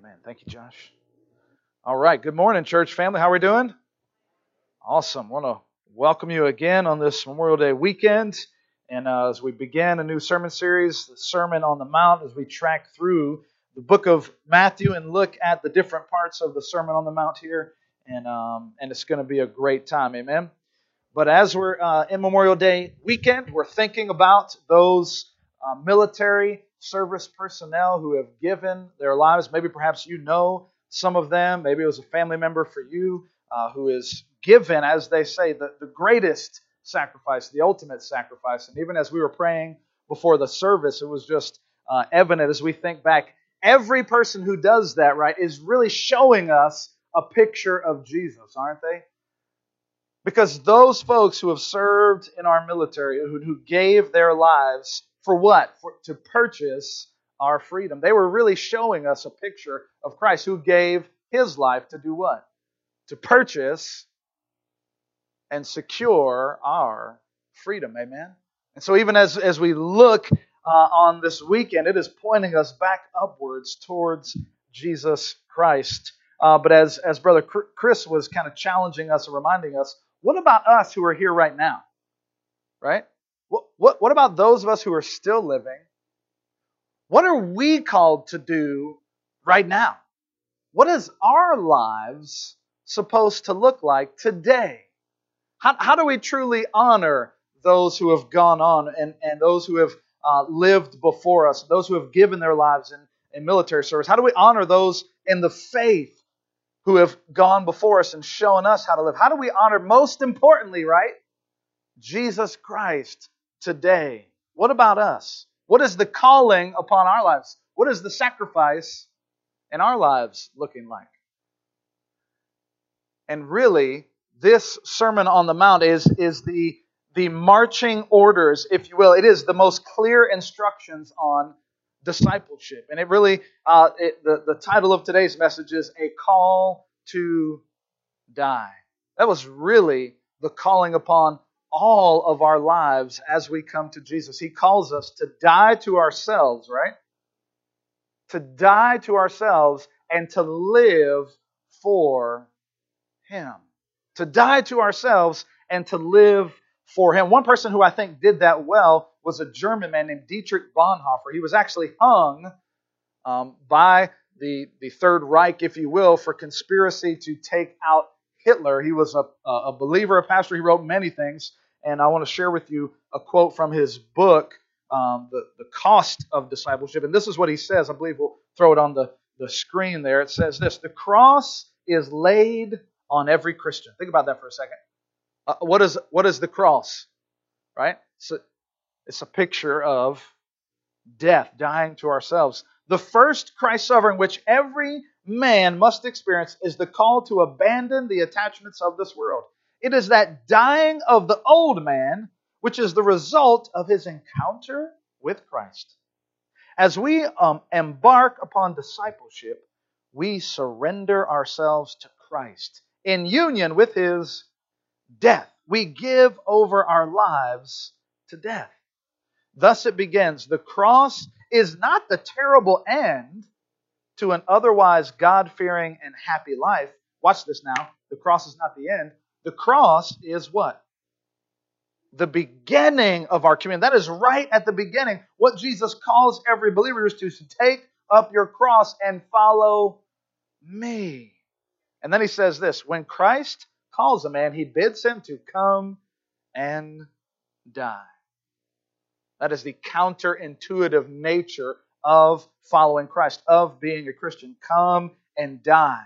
Amen. Thank you, Josh. All right. Good morning, church family. How are we doing? Awesome. want to welcome you again on this Memorial Day weekend. And uh, as we begin a new sermon series, the Sermon on the Mount, as we track through the book of Matthew and look at the different parts of the Sermon on the Mount here. And, um, and it's going to be a great time. Amen. But as we're uh, in Memorial Day weekend, we're thinking about those uh, military service personnel who have given their lives. Maybe perhaps you know some of them. Maybe it was a family member for you uh, who is given, as they say, the, the greatest sacrifice, the ultimate sacrifice. And even as we were praying before the service, it was just uh, evident as we think back. Every person who does that, right, is really showing us a picture of Jesus, aren't they? Because those folks who have served in our military, who, who gave their lives for what? For, to purchase our freedom. They were really showing us a picture of Christ who gave his life to do what? To purchase and secure our freedom. Amen? And so, even as, as we look uh, on this weekend, it is pointing us back upwards towards Jesus Christ. Uh, but as, as Brother Chris was kind of challenging us and reminding us, what about us who are here right now? Right? What, what, what about those of us who are still living? What are we called to do right now? What is our lives supposed to look like today? How, how do we truly honor those who have gone on and, and those who have uh, lived before us, those who have given their lives in, in military service? How do we honor those in the faith who have gone before us and shown us how to live? How do we honor, most importantly, right? Jesus Christ today? What about us? What is the calling upon our lives? What is the sacrifice in our lives looking like? And really, this Sermon on the Mount is, is the, the marching orders, if you will. It is the most clear instructions on discipleship. And it really, uh, it, the, the title of today's message is A Call to Die. That was really the calling upon all of our lives as we come to Jesus. He calls us to die to ourselves, right? To die to ourselves and to live for Him. To die to ourselves and to live for Him. One person who I think did that well was a German man named Dietrich Bonhoeffer. He was actually hung um, by the, the Third Reich, if you will, for conspiracy to take out Hitler. He was a, a believer, a pastor. He wrote many things. And I want to share with you a quote from his book, um, the, the Cost of Discipleship. And this is what he says. I believe we'll throw it on the, the screen there. It says this The cross is laid on every Christian. Think about that for a second. Uh, what, is, what is the cross? Right? It's a, it's a picture of death, dying to ourselves. The first Christ sovereign, which every man must experience is the call to abandon the attachments of this world. It is that dying of the old man which is the result of his encounter with Christ. As we um, embark upon discipleship, we surrender ourselves to Christ in union with his death. We give over our lives to death. Thus it begins. The cross is not the terrible end to an otherwise God fearing and happy life. Watch this now. The cross is not the end. The cross is what? The beginning of our community. That is right at the beginning. What Jesus calls every believer is to take up your cross and follow me. And then he says this when Christ calls a man, he bids him to come and die. That is the counterintuitive nature of following Christ, of being a Christian. Come and die.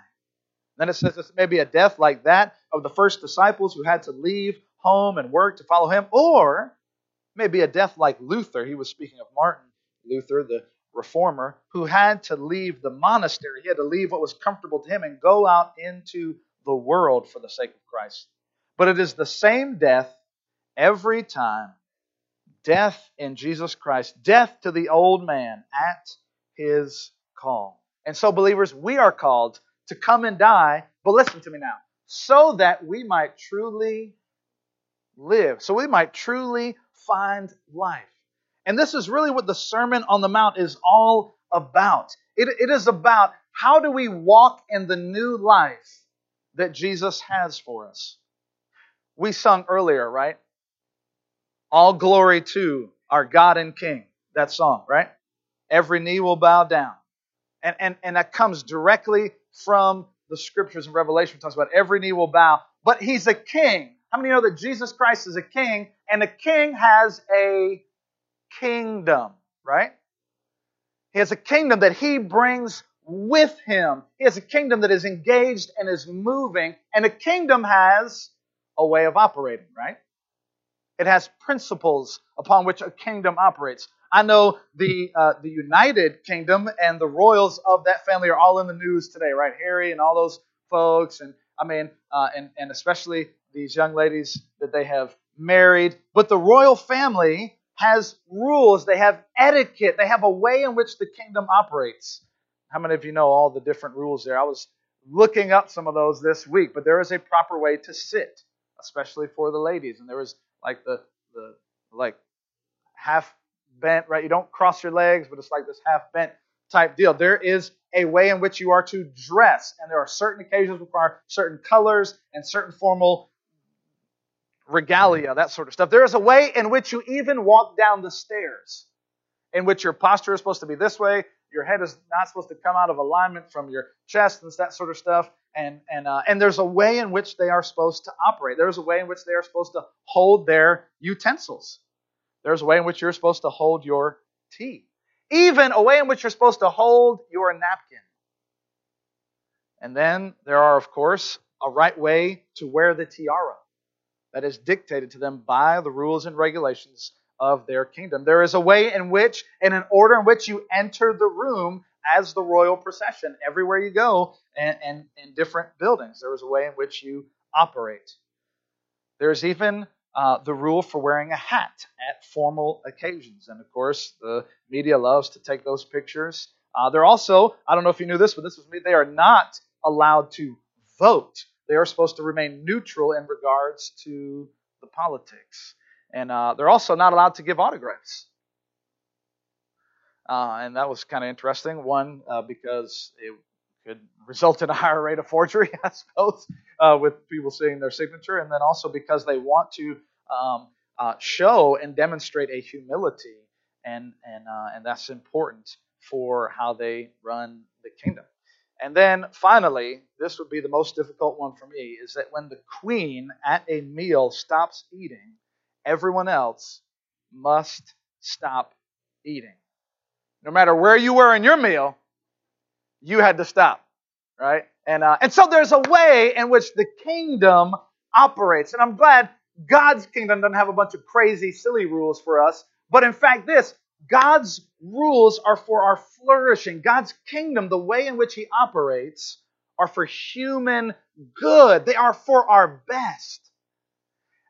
Then it says this may be a death like that of the first disciples who had to leave home and work to follow him, or maybe a death like Luther. He was speaking of Martin Luther, the reformer, who had to leave the monastery. He had to leave what was comfortable to him and go out into the world for the sake of Christ. But it is the same death every time. Death in Jesus Christ, death to the old man at his call. And so, believers, we are called to come and die, but listen to me now, so that we might truly live, so we might truly find life. And this is really what the Sermon on the Mount is all about. It, it is about How do we walk in the new life that Jesus has for us? We sung earlier, right? All glory to our God and King. That song, right? Every knee will bow down. And, and, and that comes directly from the scriptures in Revelation. It talks about every knee will bow. But he's a king. How many know that Jesus Christ is a king? And a king has a kingdom, right? He has a kingdom that he brings with him. He has a kingdom that is engaged and is moving. And a kingdom has a way of operating, right? It has principles upon which a kingdom operates. I know the uh, the United Kingdom and the royals of that family are all in the news today, right? Harry and all those folks, and I mean, uh, and and especially these young ladies that they have married. But the royal family has rules. They have etiquette. They have a way in which the kingdom operates. How many of you know all the different rules there? I was looking up some of those this week, but there is a proper way to sit, especially for the ladies. And there was like the the like half bent, right? You don't cross your legs, but it's like this half bent type deal. There is a way in which you are to dress, and there are certain occasions require certain colors and certain formal regalia, that sort of stuff. There is a way in which you even walk down the stairs, in which your posture is supposed to be this way, your head is not supposed to come out of alignment from your chest and that sort of stuff. And and uh, and there's a way in which they are supposed to operate. There's a way in which they are supposed to hold their utensils. There's a way in which you're supposed to hold your tea. Even a way in which you're supposed to hold your napkin. And then there are, of course, a right way to wear the tiara that is dictated to them by the rules and regulations of their kingdom. There is a way in which, and an order in which you enter the room as the royal procession everywhere you go and, and in different buildings. There is a way in which you operate. There's even uh, the rule for wearing a hat at formal occasions. And of course, the media loves to take those pictures. Uh, they're also, I don't know if you knew this, but this was me, they are not allowed to vote. They are supposed to remain neutral in regards to the politics. And uh, they're also not allowed to give autographs. Uh, and that was kind of interesting. One, uh, because it could result in a higher rate of forgery, I suppose, uh, with people seeing their signature. And then also because they want to um, uh, show and demonstrate a humility. And, and, uh, and that's important for how they run the kingdom. And then finally, this would be the most difficult one for me, is that when the queen at a meal stops eating, everyone else must stop eating. No matter where you were in your meal, you had to stop, right? And uh, and so there's a way in which the kingdom operates, and I'm glad God's kingdom doesn't have a bunch of crazy, silly rules for us. But in fact, this God's rules are for our flourishing. God's kingdom, the way in which He operates, are for human good. They are for our best.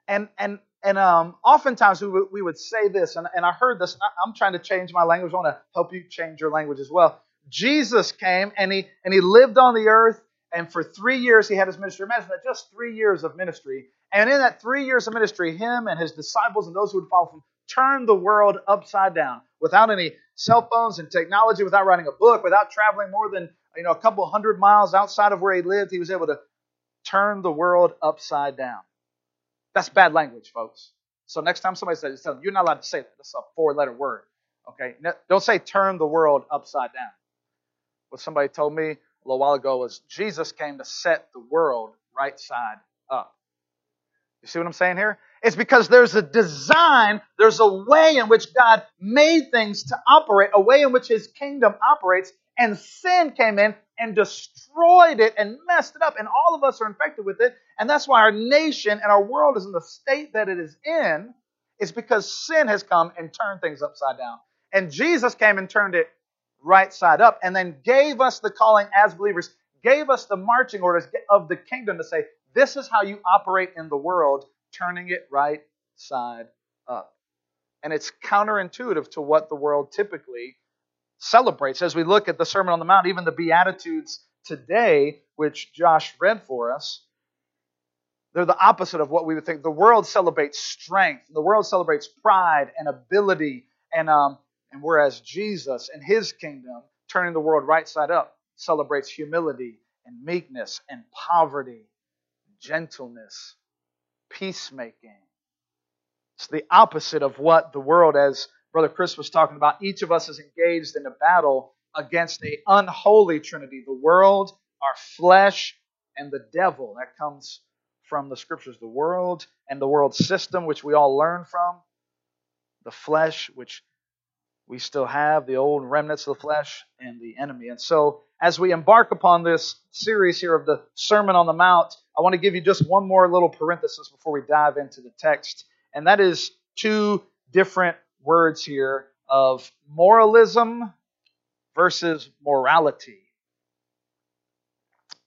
And and and um, oftentimes we would, we would say this, and, and I heard this. I, I'm trying to change my language. I want to help you change your language as well. Jesus came and he and he lived on the earth, and for three years he had his ministry. Imagine that, just three years of ministry. And in that three years of ministry, him and his disciples and those who would follow him turned the world upside down without any cell phones and technology, without writing a book, without traveling more than you know a couple hundred miles outside of where he lived. He was able to turn the world upside down. That's bad language, folks. So next time somebody says, them, you're not allowed to say that. That's a four-letter word. Okay? Don't say turn the world upside down. What somebody told me a little while ago was Jesus came to set the world right side up. You see what I'm saying here? It's because there's a design, there's a way in which God made things to operate, a way in which His kingdom operates, and sin came in and destroyed it and messed it up, and all of us are infected with it. And that's why our nation and our world is in the state that it is in, is because sin has come and turned things upside down. And Jesus came and turned it right side up, and then gave us the calling as believers, gave us the marching orders of the kingdom to say, this is how you operate in the world, turning it right side up. And it's counterintuitive to what the world typically celebrates. As we look at the Sermon on the Mount, even the Beatitudes today, which Josh read for us, they're the opposite of what we would think. The world celebrates strength. The world celebrates pride and ability, and um, and whereas Jesus and His kingdom turning the world right side up celebrates humility and meekness and poverty, gentleness, peacemaking. It's the opposite of what the world, as Brother Chris was talking about, each of us is engaged in a battle against a unholy trinity the world, our flesh, and the devil. That comes from the scriptures of the world and the world system, which we all learn from, the flesh, which we still have, the old remnants of the flesh, and the enemy. And so, as we embark upon this series here of the Sermon on the Mount, I want to give you just one more little parenthesis before we dive into the text, and that is two different words here of moralism versus morality.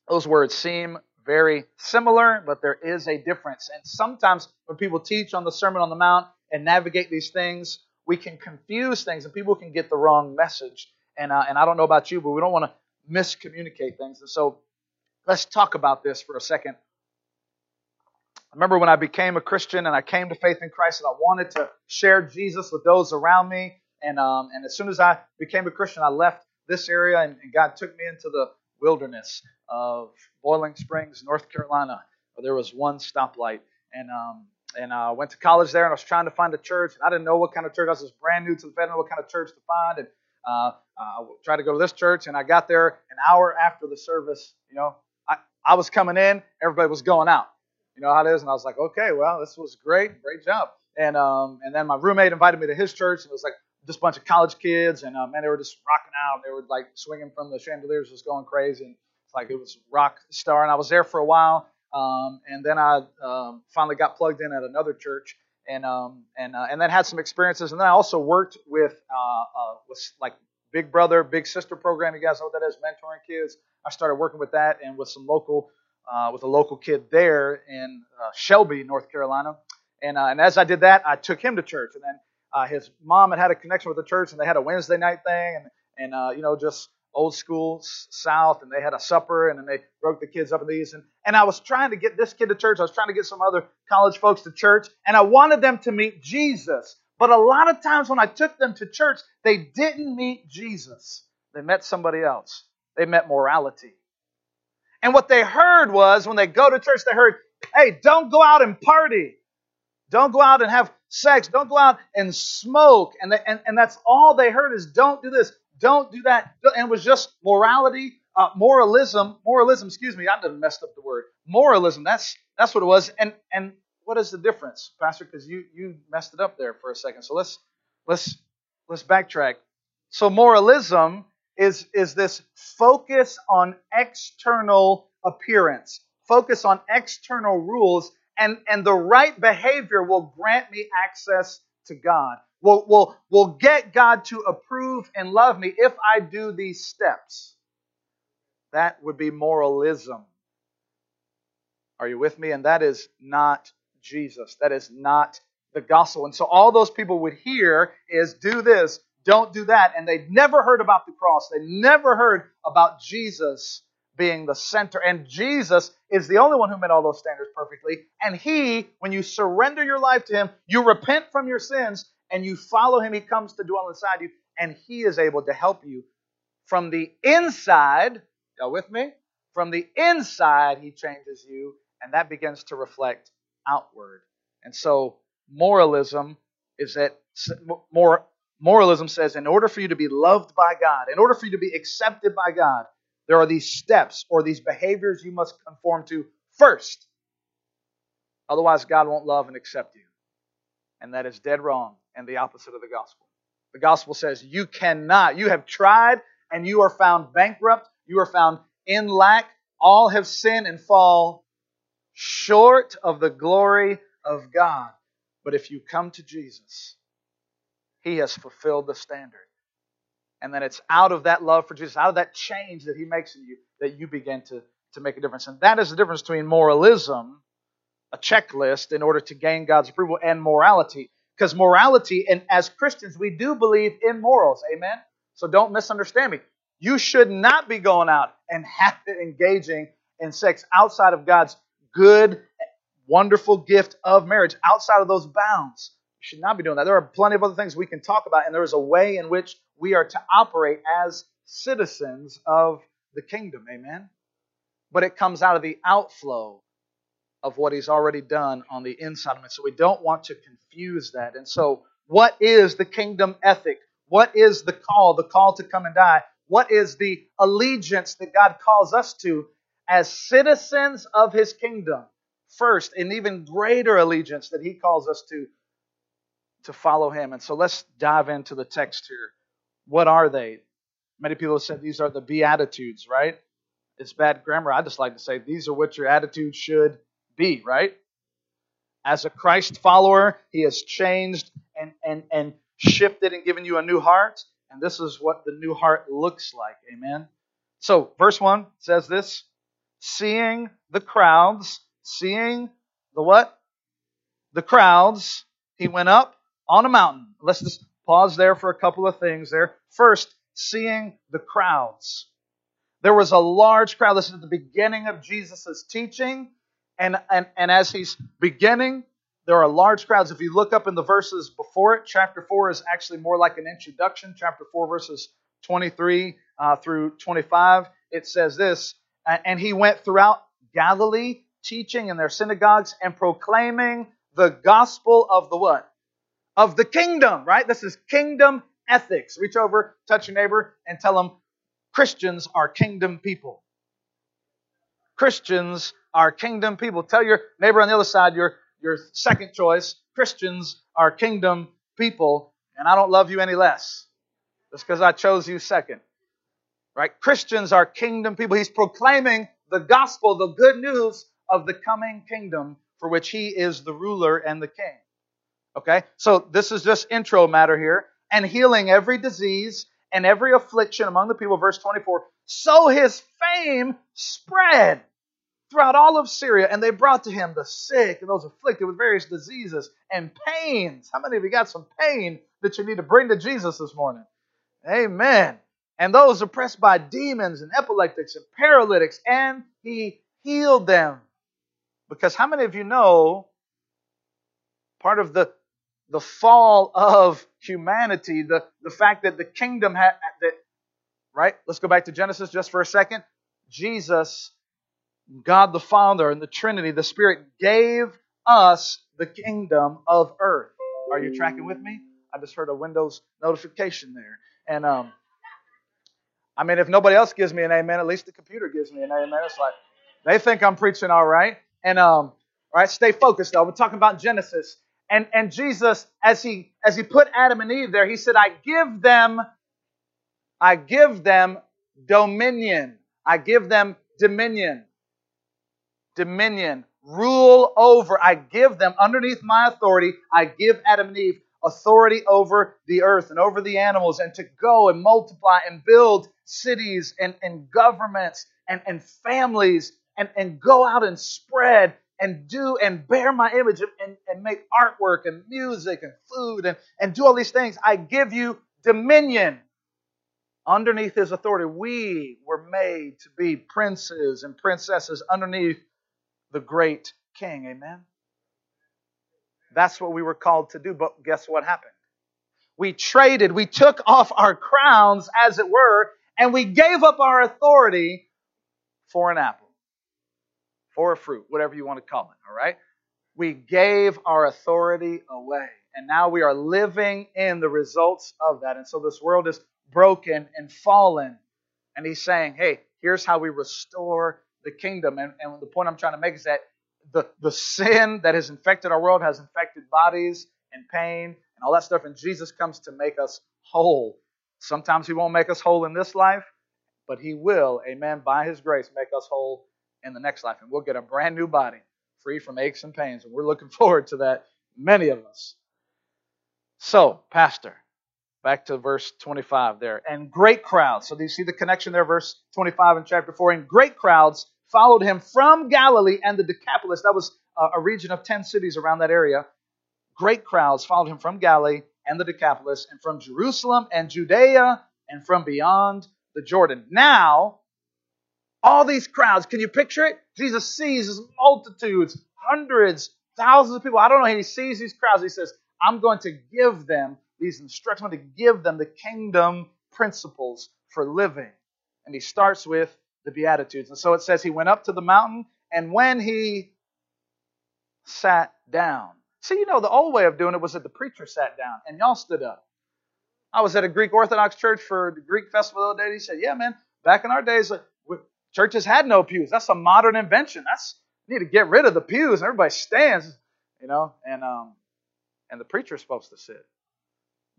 Those words seem very similar, but there is a difference. And sometimes when people teach on the Sermon on the Mount and navigate these things, we can confuse things and people can get the wrong message. And, uh, and I don't know about you, but we don't want to miscommunicate things. And so let's talk about this for a second. I remember when I became a Christian and I came to faith in Christ and I wanted to share Jesus with those around me. And, um, and as soon as I became a Christian, I left this area and, and God took me into the wilderness of Boiling Springs, North Carolina, where there was one stoplight. And um, and I uh, went to college there, and I was trying to find a church. And I didn't know what kind of church. I was just brand new to the. I didn't know what kind of church to find. And uh, I tried to go to this church, and I got there an hour after the service. You know, I, I was coming in, everybody was going out. You know how it is, and I was like, okay, well, this was great, great job. And um, and then my roommate invited me to his church, and it was like a bunch of college kids, and uh, man, they were just rocking out. They were like swinging from the chandeliers, just going crazy. And it's like it was rock star. And I was there for a while, um, and then I um, finally got plugged in at another church, and um, and uh, and then had some experiences. And then I also worked with uh, uh, with like Big Brother, Big Sister program. You guys know what that is, mentoring kids. I started working with that and with some local uh, with a local kid there in uh, Shelby, North Carolina. And and as I did that, I took him to church, and then Uh, his mom had had a connection with the church, and they had a Wednesday night thing, and and uh, you know just old school South, and they had a supper, and then they broke the kids up in these. And, and I was trying to get this kid to church. I was trying to get some other college folks to church, and I wanted them to meet Jesus. But a lot of times when I took them to church, they didn't meet Jesus. They met somebody else. They met morality. And what they heard was when they go to church, they heard, hey, don't go out and party. Don't go out and have sex. Don't go out and smoke. And, they, and, and that's all they heard is don't do this. Don't do that. And it was just morality, uh, moralism, moralism. Excuse me, I messed up the word. Moralism. That's that's what it was. And and what is the difference, Pastor? Because you you messed it up there for a second. So let's let's let's backtrack. So moralism is is this focus on external appearance, focus on external rules, and and the right behavior will grant me access to God will, will, will get God to approve and love me if I do these steps. That would be moralism. Are you with me? And that is not Jesus. That is not the gospel. And so all those people would hear is do this, don't do that. And they never heard about the cross. They never heard about Jesus being the center. And Jesus is the only one who met all those standards perfectly. And He, when you surrender your life to Him, you repent from your sins, and you follow him, he comes to dwell inside you, and he is able to help you from the inside. Y'all with me? From the inside, he changes you, and that begins to reflect outward. And so, moralism is that more moralism says in order for you to be loved by God, in order for you to be accepted by God, there are these steps or these behaviors you must conform to first. Otherwise, God won't love and accept you. And that is dead wrong and the opposite of the gospel. The gospel says you cannot, you have tried and you are found bankrupt, you are found in lack, all have sinned and fall short of the glory of God. But if you come to Jesus, He has fulfilled the standard. And then it's out of that love for Jesus, out of that change that He makes in you, that you begin to, to make a difference. And that is the difference between moralism, a checklist in order to gain God's approval, and morality, because morality, and as Christians, we do believe in morals. Amen? So don't misunderstand me. You should not be going out and have, engaging in sex outside of God's good, wonderful gift of marriage, outside of those bounds. Should not be doing that. There are plenty of other things we can talk about, and there is a way in which we are to operate as citizens of the kingdom. Amen? But it comes out of the outflow of what he's already done on the inside of it. So we don't want to confuse that. And so, what is the kingdom ethic? What is the call? The call to come and die? What is the allegiance that God calls us to as citizens of his kingdom? First, an even greater allegiance that he calls us to to follow him. And so let's dive into the text here. What are they? Many people have said these are the Beatitudes, right? It's bad grammar. I just like to say these are what your attitude should be, right? As a Christ follower, he has changed and, and, and shifted and given you a new heart. And this is what the new heart looks like. Amen. So, verse 1 says this Seeing the crowds, seeing the what? The crowds, he went up on a mountain. Let's just pause there for a couple of things there. First, seeing the crowds. There was a large crowd. Listen to the beginning of Jesus' teaching. And, and, and as he's beginning, there are large crowds. If you look up in the verses before it, chapter 4 is actually more like an introduction. Chapter 4, verses 23 uh, through 25, it says this And he went throughout Galilee, teaching in their synagogues and proclaiming the gospel of the what? Of the kingdom, right? This is kingdom ethics. Reach over, touch your neighbor, and tell them Christians are kingdom people. Christians are kingdom people. Tell your neighbor on the other side, your, your second choice, Christians are kingdom people, and I don't love you any less. Just because I chose you second. Right? Christians are kingdom people. He's proclaiming the gospel, the good news of the coming kingdom for which he is the ruler and the king. Okay? So this is just intro matter here. And healing every disease and every affliction among the people, verse 24. So his fame spread throughout all of Syria, and they brought to him the sick and those afflicted with various diseases and pains. How many of you got some pain that you need to bring to Jesus this morning? Amen. And those oppressed by demons and epileptics and paralytics, and he healed them. Because how many of you know part of the the fall of humanity, the, the fact that the kingdom had that right? Let's go back to Genesis just for a second. Jesus God the Father and the Trinity, the Spirit, gave us the kingdom of earth. Are you tracking with me? I just heard a Windows notification there. And um, I mean, if nobody else gives me an amen, at least the computer gives me an amen. It's like they think I'm preaching all right. And um, right, stay focused though. We're talking about Genesis. And and Jesus, as he as he put Adam and Eve there, he said, I give them, I give them dominion. I give them dominion dominion, rule over. I give them underneath my authority. I give Adam and Eve authority over the earth and over the animals and to go and multiply and build cities and, and governments and, and families and, and go out and spread and do and bear my image and, and make artwork and music and food and, and do all these things. I give you dominion underneath his authority. We were made to be princes and princesses underneath the great king. Amen? That's what we were called to do. But guess what happened? We traded, we took off our crowns, as it were, and we gave up our authority for an apple, for a fruit, whatever you want to call it, all right? We gave our authority away. And now we are living in the results of that. And so this world is broken and fallen. And he's saying, hey, here's how we restore the kingdom. And, and the point I'm trying to make is that the, the sin that has infected our world has infected bodies and pain and all that stuff. And Jesus comes to make us whole. Sometimes He won't make us whole in this life, but He will, amen, by His grace, make us whole in the next life. And we'll get a brand new body, free from aches and pains. And we're looking forward to that, many of us. So, Pastor, Back to verse 25 there. And great crowds. So do you see the connection there, verse 25 in chapter 4? And great crowds followed him from Galilee and the Decapolis. That was a region of 10 cities around that area. Great crowds followed him from Galilee and the Decapolis, and from Jerusalem and Judea, and from beyond the Jordan. Now, all these crowds, can you picture it? Jesus sees these multitudes, hundreds, thousands of people. I don't know. He sees these crowds. He says, I'm going to give them these instructions, I'm going to give them the kingdom principles for living. And he starts with the Beatitudes. And so it says he went up to the mountain, and when he sat down. See, you know, the old way of doing it was that the preacher sat down and y'all stood up. I was at a Greek Orthodox church for the Greek festival the other day. And He said, Yeah, man, back in our days, uh, churches had no pews. That's a modern invention. That's you need to get rid of the pews. Everybody stands, you know, and um, and the preacher's supposed to sit.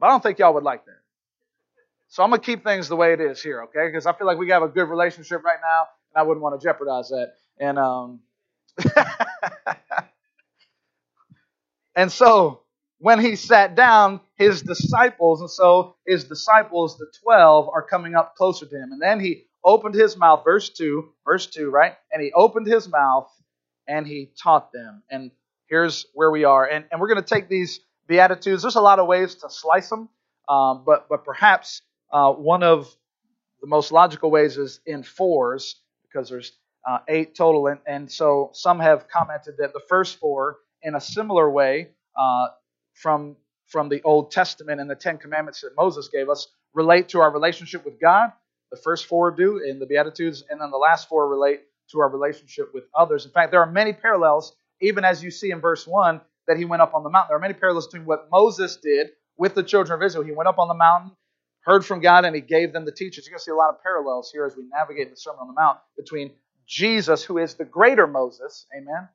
But I don't think y'all would like that. So I'm gonna keep things the way it is here, okay? Because I feel like we have a good relationship right now, and I wouldn't want to jeopardize that. And um, and so when he sat down, his disciples, and so his disciples, the twelve, are coming up closer to him, and then he opened his mouth, verse two, verse two, right? And he opened his mouth and he taught them. And here's where we are, and and we're gonna take these beatitudes. There's a lot of ways to slice them, um, but but perhaps uh, one of the most logical ways is in fours because there's uh, eight total. And, and, so some have commented that the first four, in a similar way uh, from, from the Old Testament and the Ten Commandments that Moses gave us, relate to our relationship with God. The first four do in the Beatitudes, and then the last four relate to our relationship with others. In fact, there are many parallels, even as you see in verse 1 that he went up on the mountain. There are many parallels between what Moses did with the children of Israel. He went up on the mountain heard from God and he gave them the teachings. You're going to see a lot of parallels here as we navigate the Sermon on the Mount between Jesus, who is the greater Moses, amen,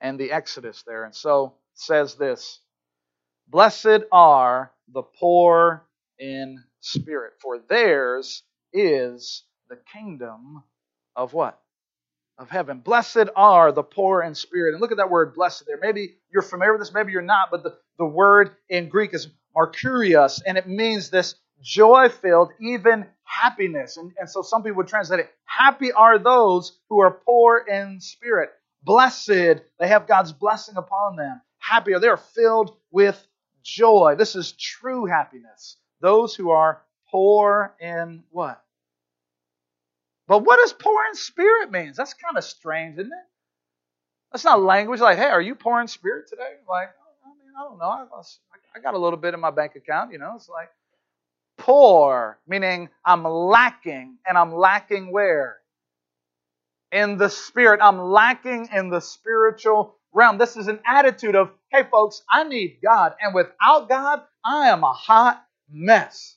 and the Exodus there. And so says this Blessed are the poor in spirit, for theirs is the kingdom of what? Of heaven. Blessed are the poor in spirit. And look at that word blessed there. Maybe you're familiar with this, maybe you're not, but the, the word in Greek is Makarios, and it means this joy filled, even happiness. And, and so some people would translate it happy are those who are poor in spirit. Blessed, they have God's blessing upon them. Happy are they are filled with joy. This is true happiness. Those who are poor in what? But what does poor in spirit means? That's kind of strange, isn't it? That's not language like, hey, are you poor in spirit today? Like, I mean, I don't know. I, I got a little bit in my bank account, you know. It's like poor, meaning I'm lacking, and I'm lacking where? In the spirit. I'm lacking in the spiritual realm. This is an attitude of, hey, folks, I need God, and without God, I am a hot mess.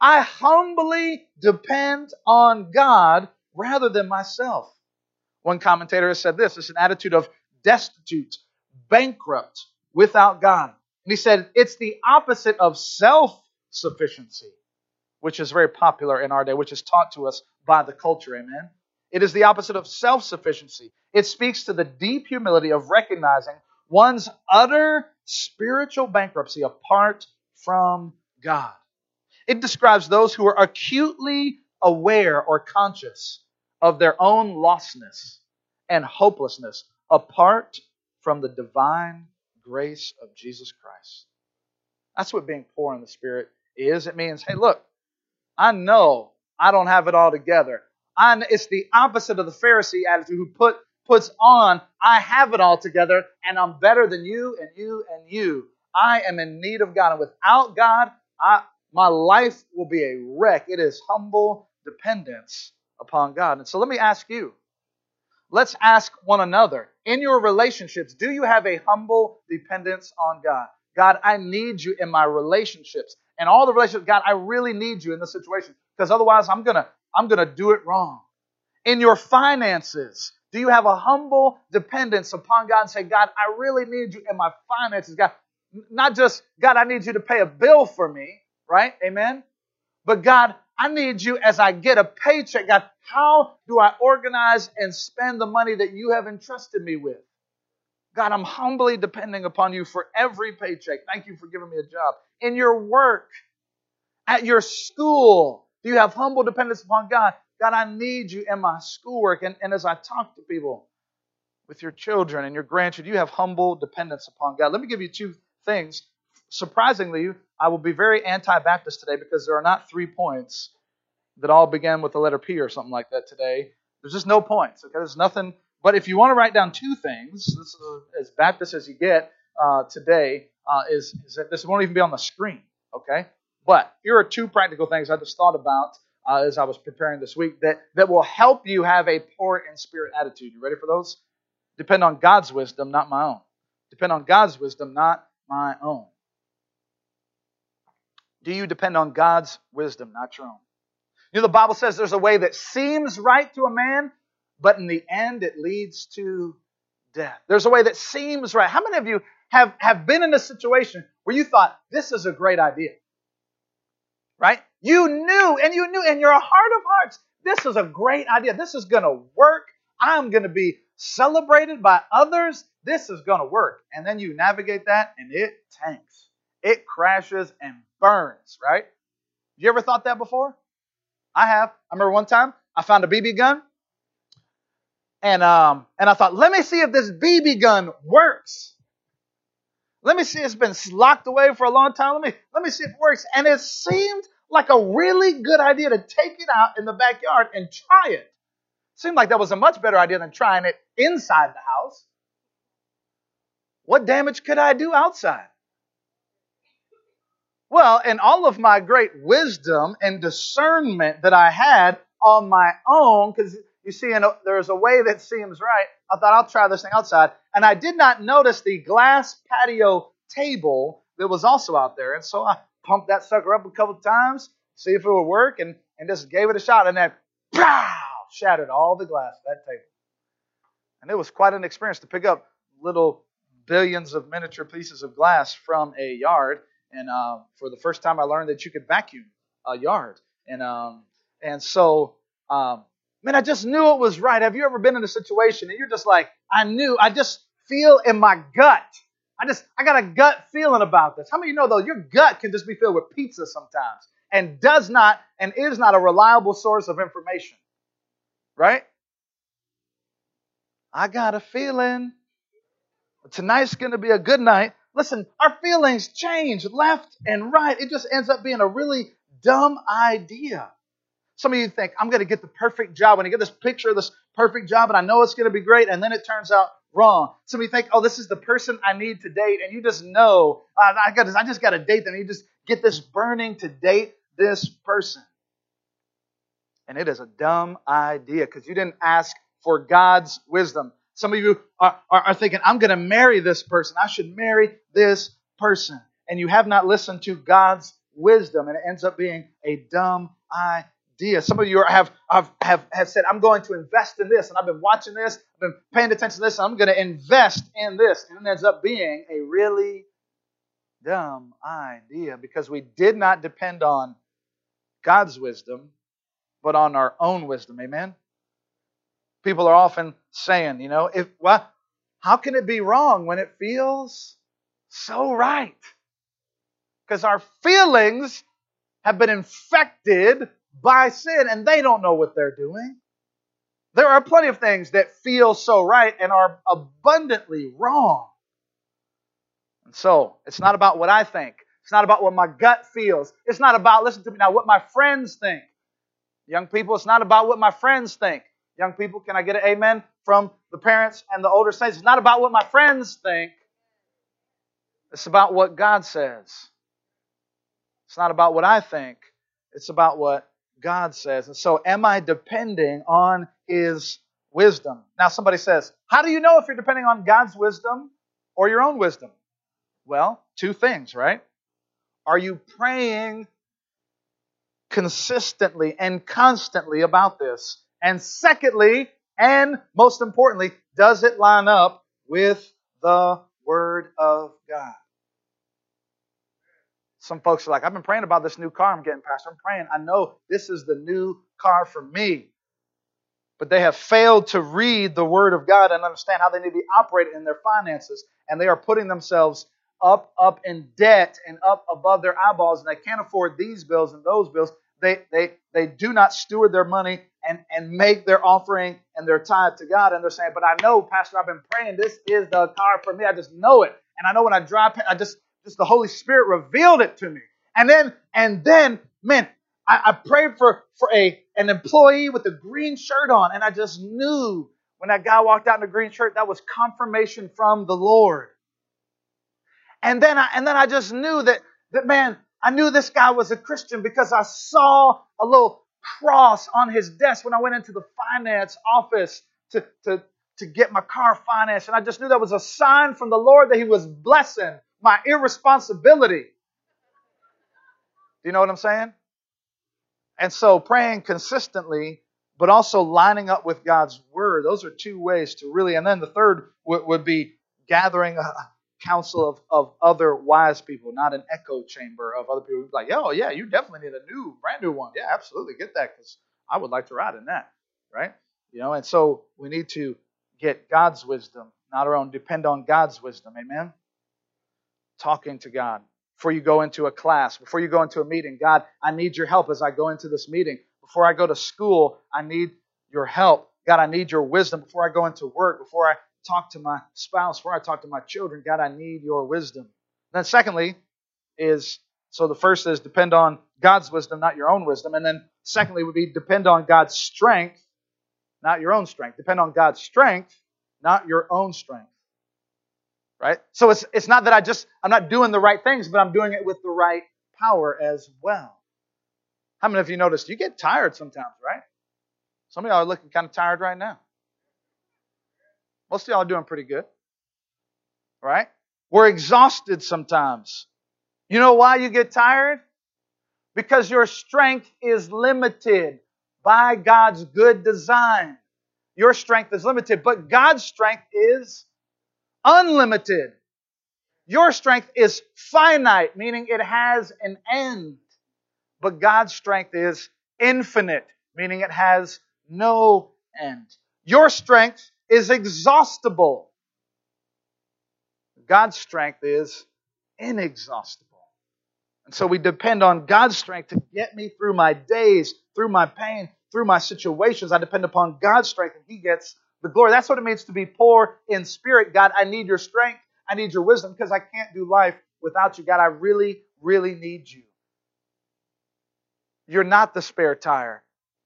I humbly depend on God rather than myself. One commentator has said this it's an attitude of destitute, bankrupt, without God. And he said it's the opposite of self sufficiency, which is very popular in our day, which is taught to us by the culture. Amen. It is the opposite of self sufficiency. It speaks to the deep humility of recognizing one's utter spiritual bankruptcy apart from God. It describes those who are acutely aware or conscious of their own lostness and hopelessness apart from the divine grace of Jesus Christ. That's what being poor in the Spirit is. It means, hey, look, I know I don't have it all together. I, it's the opposite of the Pharisee attitude who put puts on, I have it all together and I'm better than you and you and you. I am in need of God. And without God, I, my life will be a wreck. It is humble dependence upon God. And so let me ask you let's ask one another in your relationships, do you have a humble dependence on God? God, I need you in my relationships. And all the relationships, God, I really need you in this situation because otherwise I'm going to I'm going to do it wrong. In your finances, do you have a humble dependence upon God and say, God, I really need you in my finances, God? Not just, God, I need you to pay a bill for me, right? Amen. But God, I need you as I get a paycheck. God, how do I organize and spend the money that you have entrusted me with? God, I'm humbly depending upon you for every paycheck. Thank you for giving me a job. In your work, at your school, do you have humble dependence upon God? God, I need you in my schoolwork. And, and as I talk to people with your children and your grandchildren, you have humble dependence upon God. Let me give you two things surprisingly, I will be very anti Baptist today because there are not three points that all begin with the letter P or something like that today. There's just no points. Okay, there's nothing. But if you want to write down two things, this is as Baptist as you get uh, today, uh, is, is that this won't even be on the screen. Okay, but here are two practical things I just thought about uh, as I was preparing this week that, that will help you have a poor in spirit attitude. You ready for those? Depend on God's wisdom, not my own. Depend on God's wisdom, not my own. Do you depend on God's wisdom, not your own? You know, the Bible says there's a way that seems right to a man, but in the end it leads to death. There's a way that seems right. How many of you have, have been in a situation where you thought, this is a great idea? Right? You knew, and you knew in your heart of hearts, this is a great idea. This is going to work. I'm going to be celebrated by others. This is going to work. And then you navigate that and it tanks. It crashes and burns, right? You ever thought that before? I have. I remember one time I found a BB gun and um and I thought, let me see if this BB gun works. Let me see it's been locked away for a long time. Let me let me see if it works. And it seemed like a really good idea to take it out in the backyard and try it. Seemed like that was a much better idea than trying it inside the house. What damage could I do outside? Well, in all of my great wisdom and discernment that I had on my own, because you see, there's a way that seems right, I thought I'll try this thing outside. And I did not notice the glass patio table that was also out there. And so I pumped that sucker up a couple times, see if it would work, and, and just gave it a shot. And then, pow, shattered all the glass that table. And it was quite an experience to pick up little billions of miniature pieces of glass from a yard and uh, for the first time, I learned that you could vacuum a yard. And um, and so, um, man, I just knew it was right. Have you ever been in a situation and you're just like, I knew, I just feel in my gut. I just, I got a gut feeling about this. How many of you know though, your gut can just be filled with pizza sometimes and does not and is not a reliable source of information, right? I got a feeling tonight's going to be a good night. Listen, our feelings change left and right. It just ends up being a really dumb idea. Some of you think, I'm going to get the perfect job. When you get this picture of this perfect job, and I know it's going to be great, and then it turns out wrong. Some of you think, oh, this is the person I need to date, and you just know, I, got, this. I just got to date them. You just get this burning to date this person. And it is a dumb idea because you didn't ask for God's wisdom. Some of you are, are, are thinking, I'm going to marry this person. I should marry this person. And you have not listened to God's wisdom, and it ends up being a dumb idea. Some of you have, have, have, have said, I'm going to invest in this, and I've been watching this, I've been paying attention to this, I'm going to invest in this. And it ends up being a really dumb idea because we did not depend on God's wisdom, but on our own wisdom. Amen? People are often saying, you know, if well, how can it be wrong when it feels so right? Because our feelings have been infected by sin and they don't know what they're doing. There are plenty of things that feel so right and are abundantly wrong. And so, it's not about what I think. It's not about what my gut feels. It's not about, listen to me now, what my friends think. Young people, it's not about what my friends think. Young people, can I get an amen from the parents and the older saints? It's not about what my friends think, it's about what God says. It's not about what I think, it's about what God says. And so, am I depending on His wisdom? Now, somebody says, How do you know if you're depending on God's wisdom or your own wisdom? Well, two things, right? Are you praying consistently and constantly about this? And secondly, and most importantly, does it line up with the Word of God? Some folks are like, I've been praying about this new car I'm getting, Pastor. I'm praying. I know this is the new car for me. But they have failed to read the Word of God and understand how they need to be operating in their finances. And they are putting themselves up, up in debt and up above their eyeballs, and they can't afford these bills and those bills. They, they, they do not steward their money and, and make their offering and their tithe to God. And they're saying, But I know, Pastor, I've been praying. This is the car for me. I just know it. And I know when I drive, I just, just the Holy Spirit revealed it to me. And then, and then, man, I, I prayed for, for a, an employee with a green shirt on. And I just knew when that guy walked out in a green shirt, that was confirmation from the Lord. And then I, and then I just knew that, that man, I knew this guy was a Christian because I saw a little cross on his desk when I went into the finance office to, to, to get my car financed. And I just knew that was a sign from the Lord that he was blessing my irresponsibility. Do you know what I'm saying? And so praying consistently, but also lining up with God's word. Those are two ways to really. And then the third would, would be gathering a council of, of other wise people, not an echo chamber of other people. Like, oh yeah, you definitely need a new, brand new one. Yeah, absolutely, get that because I would like to ride in that, right? You know, and so we need to get God's wisdom, not our own. Depend on God's wisdom. Amen. Talking to God before you go into a class, before you go into a meeting. God, I need your help as I go into this meeting. Before I go to school, I need your help. God, I need your wisdom before I go into work, before I talk to my spouse, before I talk to my children. God, I need your wisdom. Then, secondly, is so the first is depend on God's wisdom, not your own wisdom. And then, secondly, would be depend on God's strength, not your own strength. Depend on God's strength, not your own strength right? So it's, it's not that I just, I'm not doing the right things, but I'm doing it with the right power as well. How many of you noticed you get tired sometimes, right? Some of y'all are looking kind of tired right now. Most of y'all doing pretty good, right? We're exhausted sometimes. You know why you get tired? Because your strength is limited by God's good design. Your strength is limited, but God's strength is unlimited. Your strength is finite, meaning it has an end. But God's strength is infinite, meaning it has no end. Your strength is exhaustible. God's strength is inexhaustible. And so we depend on God's strength to get me through my days, through my pain, through my situations. I depend upon God's strength, and He gets the glory. That's what it means to be poor in spirit. God, I need your strength. I need your wisdom because I can't do life without you. God, I really, really need you. You're not the spare tire.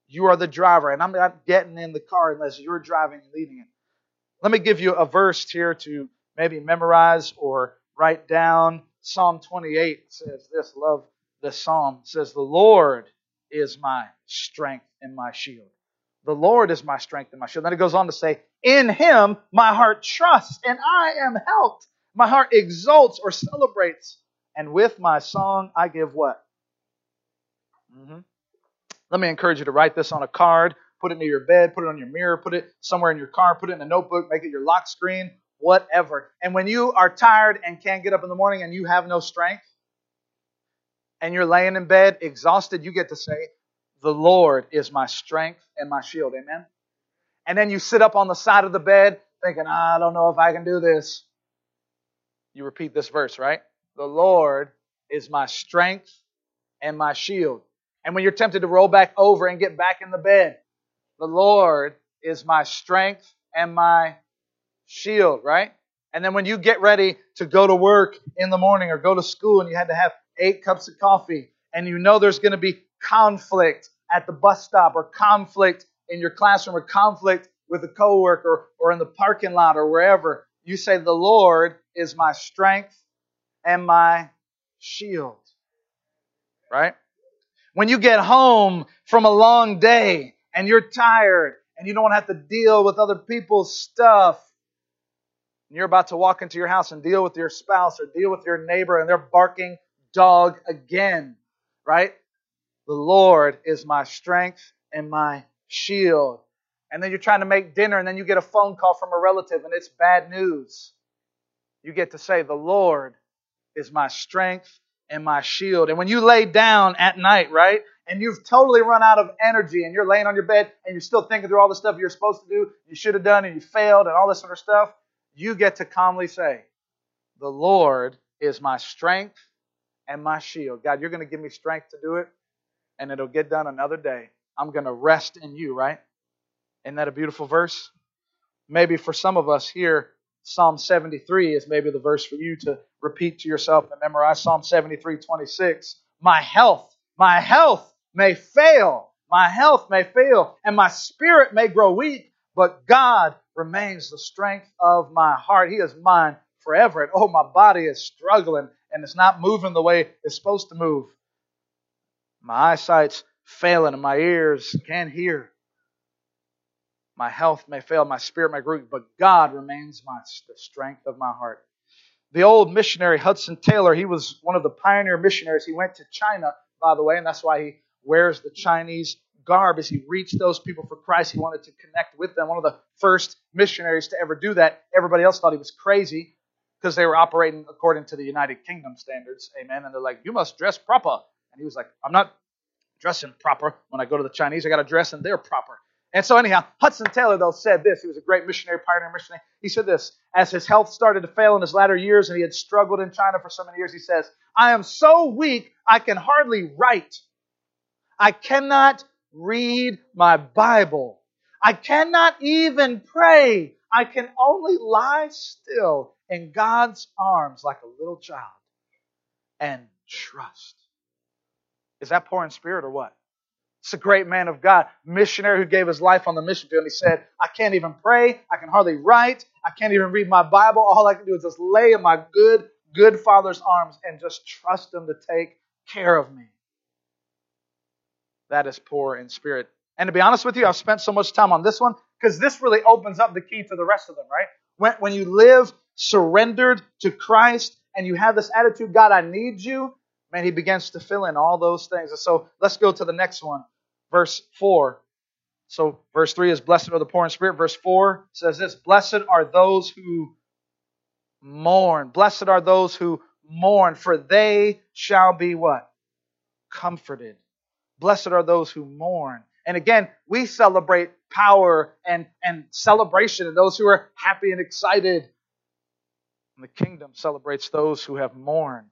You are the driver, and I'm not getting in the car unless you're driving and leading it. Let me give you a verse here to maybe memorize or write down. Psalm 28 says this. Love the psalm. Says, The Lord is my strength and my shield. The Lord is my strength and my shield. Then it goes on to say, In him my heart trusts, and I am helped. My heart exults or celebrates, and with my song I give what? Mm-hmm. Let me encourage you to write this on a card, put it near your bed, put it on your mirror, put it somewhere in your car, put it in a notebook, make it your lock screen, whatever. And when you are tired and can't get up in the morning and you have no strength, and you're laying in bed exhausted, you get to say, the Lord is my strength and my shield. Amen. And then you sit up on the side of the bed thinking, I don't know if I can do this. You repeat this verse, right? The Lord is my strength and my shield. And when you're tempted to roll back over and get back in the bed, the Lord is my strength and my shield, right? And then when you get ready to go to work in the morning or go to school and you had to have eight cups of coffee and you know there's going to be conflict at the bus stop or conflict in your classroom or conflict with a coworker or in the parking lot or wherever, you say, The Lord is my strength and my shield. Right? When you get home from a long day and you're tired and you don't have to deal with other people's stuff, and you're about to walk into your house and deal with your spouse or deal with your neighbor and their barking dog again, right? The Lord is my strength and my shield. And then you're trying to make dinner, and then you get a phone call from a relative, and it's bad news. You get to say, The Lord is my strength and my shield. And when you lay down at night, right, and you've totally run out of energy, and you're laying on your bed, and you're still thinking through all the stuff you're supposed to do, you should have done, and you failed, and all this sort of stuff, you get to calmly say, The Lord is my strength and my shield. God, you're going to give me strength to do it and it'll get done another day. I'm going to rest in you, right? Isn't that a beautiful verse? Maybe for some of us here, Psalm 73 is maybe the verse for you to repeat to yourself and memorize Psalm 73 26. My health, my health may fail, my health may fail, and my spirit may grow weak, but God remains the strength of my heart. He is mine forever. And oh, my body is struggling and it's not moving the way it's supposed to move. My eyesight's failing and my ears can't hear. My health may fail, my spirit may grow, but God remains my, the strength of my heart. The old missionary Hudson Taylor, he was one of the pioneer missionaries. He went to China, by the way, and that's why he wears the Chinese garb as he reached those people for Christ. He wanted to connect with them. One of the first missionaries to ever do that. Everybody else thought he was crazy because they were operating according to the United Kingdom standards. Amen. And they're like, you must dress proper. And he was like, I'm not dressing proper when I go to the Chinese. I got to dress in their proper. And so, anyhow, Hudson Taylor, though, said this. He was a great missionary, pioneer missionary. He said this As his health started to fail in his latter years and he had struggled in China for so many years, he says, I am so weak I can hardly write. I cannot read my Bible. I cannot even pray. I can only lie still in God's arms like a little child and trust. Is that poor in spirit or what? It's a great man of God, missionary who gave his life on the mission field. He said, I can't even pray. I can hardly write. I can't even read my Bible. All I can do is just lay in my good, good Father's arms and just trust Him to take care of me. That is poor in spirit. And to be honest with you, I've spent so much time on this one because this really opens up the key to the rest of them, right? When, when you live surrendered to Christ and you have this attitude, God, I need you, man, He begins to fill in all those things. And so let's go to the next one verse 4. So, verse 3 is blessed are the poor in spirit. Verse 4 says this Blessed are those who mourn. Blessed are those who mourn, for they shall be what? Comforted. Blessed are those who mourn. And again, we celebrate power and, and celebration and those who are happy and excited. And the kingdom celebrates those who have mourned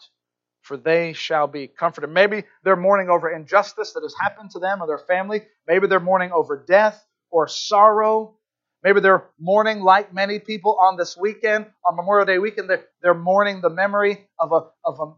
for they shall be comforted. Maybe they're mourning over injustice that has happened to them or their family. Maybe they're mourning over death or sorrow. Maybe they're mourning, like many people on this weekend, on Memorial Day weekend, they're, they're mourning the memory of, a, of a,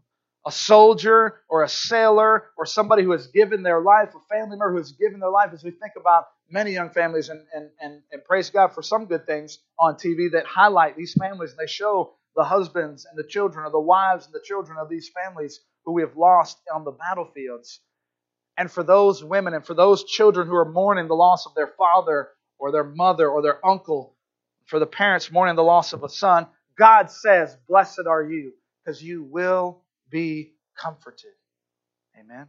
a soldier or a sailor or somebody who has given their life, a family member who has given their life. As we think about many young families and, and, and, and praise God for some good things on TV that highlight these families and they show the husbands and the children, or the wives and the children of these families who we have lost on the battlefields. And for those women and for those children who are mourning the loss of their father or their mother or their uncle, for the parents mourning the loss of a son, God says, Blessed are you, because you will be comforted. Amen.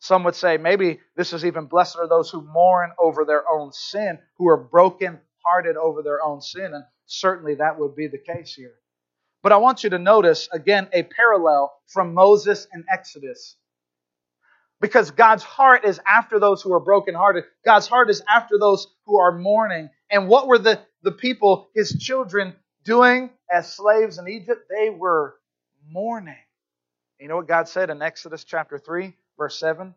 Some would say maybe this is even blessed are those who mourn over their own sin, who are broken hearted over their own sin. And certainly that would be the case here. But I want you to notice, again, a parallel from Moses and Exodus. Because God's heart is after those who are brokenhearted. God's heart is after those who are mourning. And what were the, the people, his children, doing as slaves in Egypt? They were mourning. You know what God said in Exodus chapter 3, verse 7?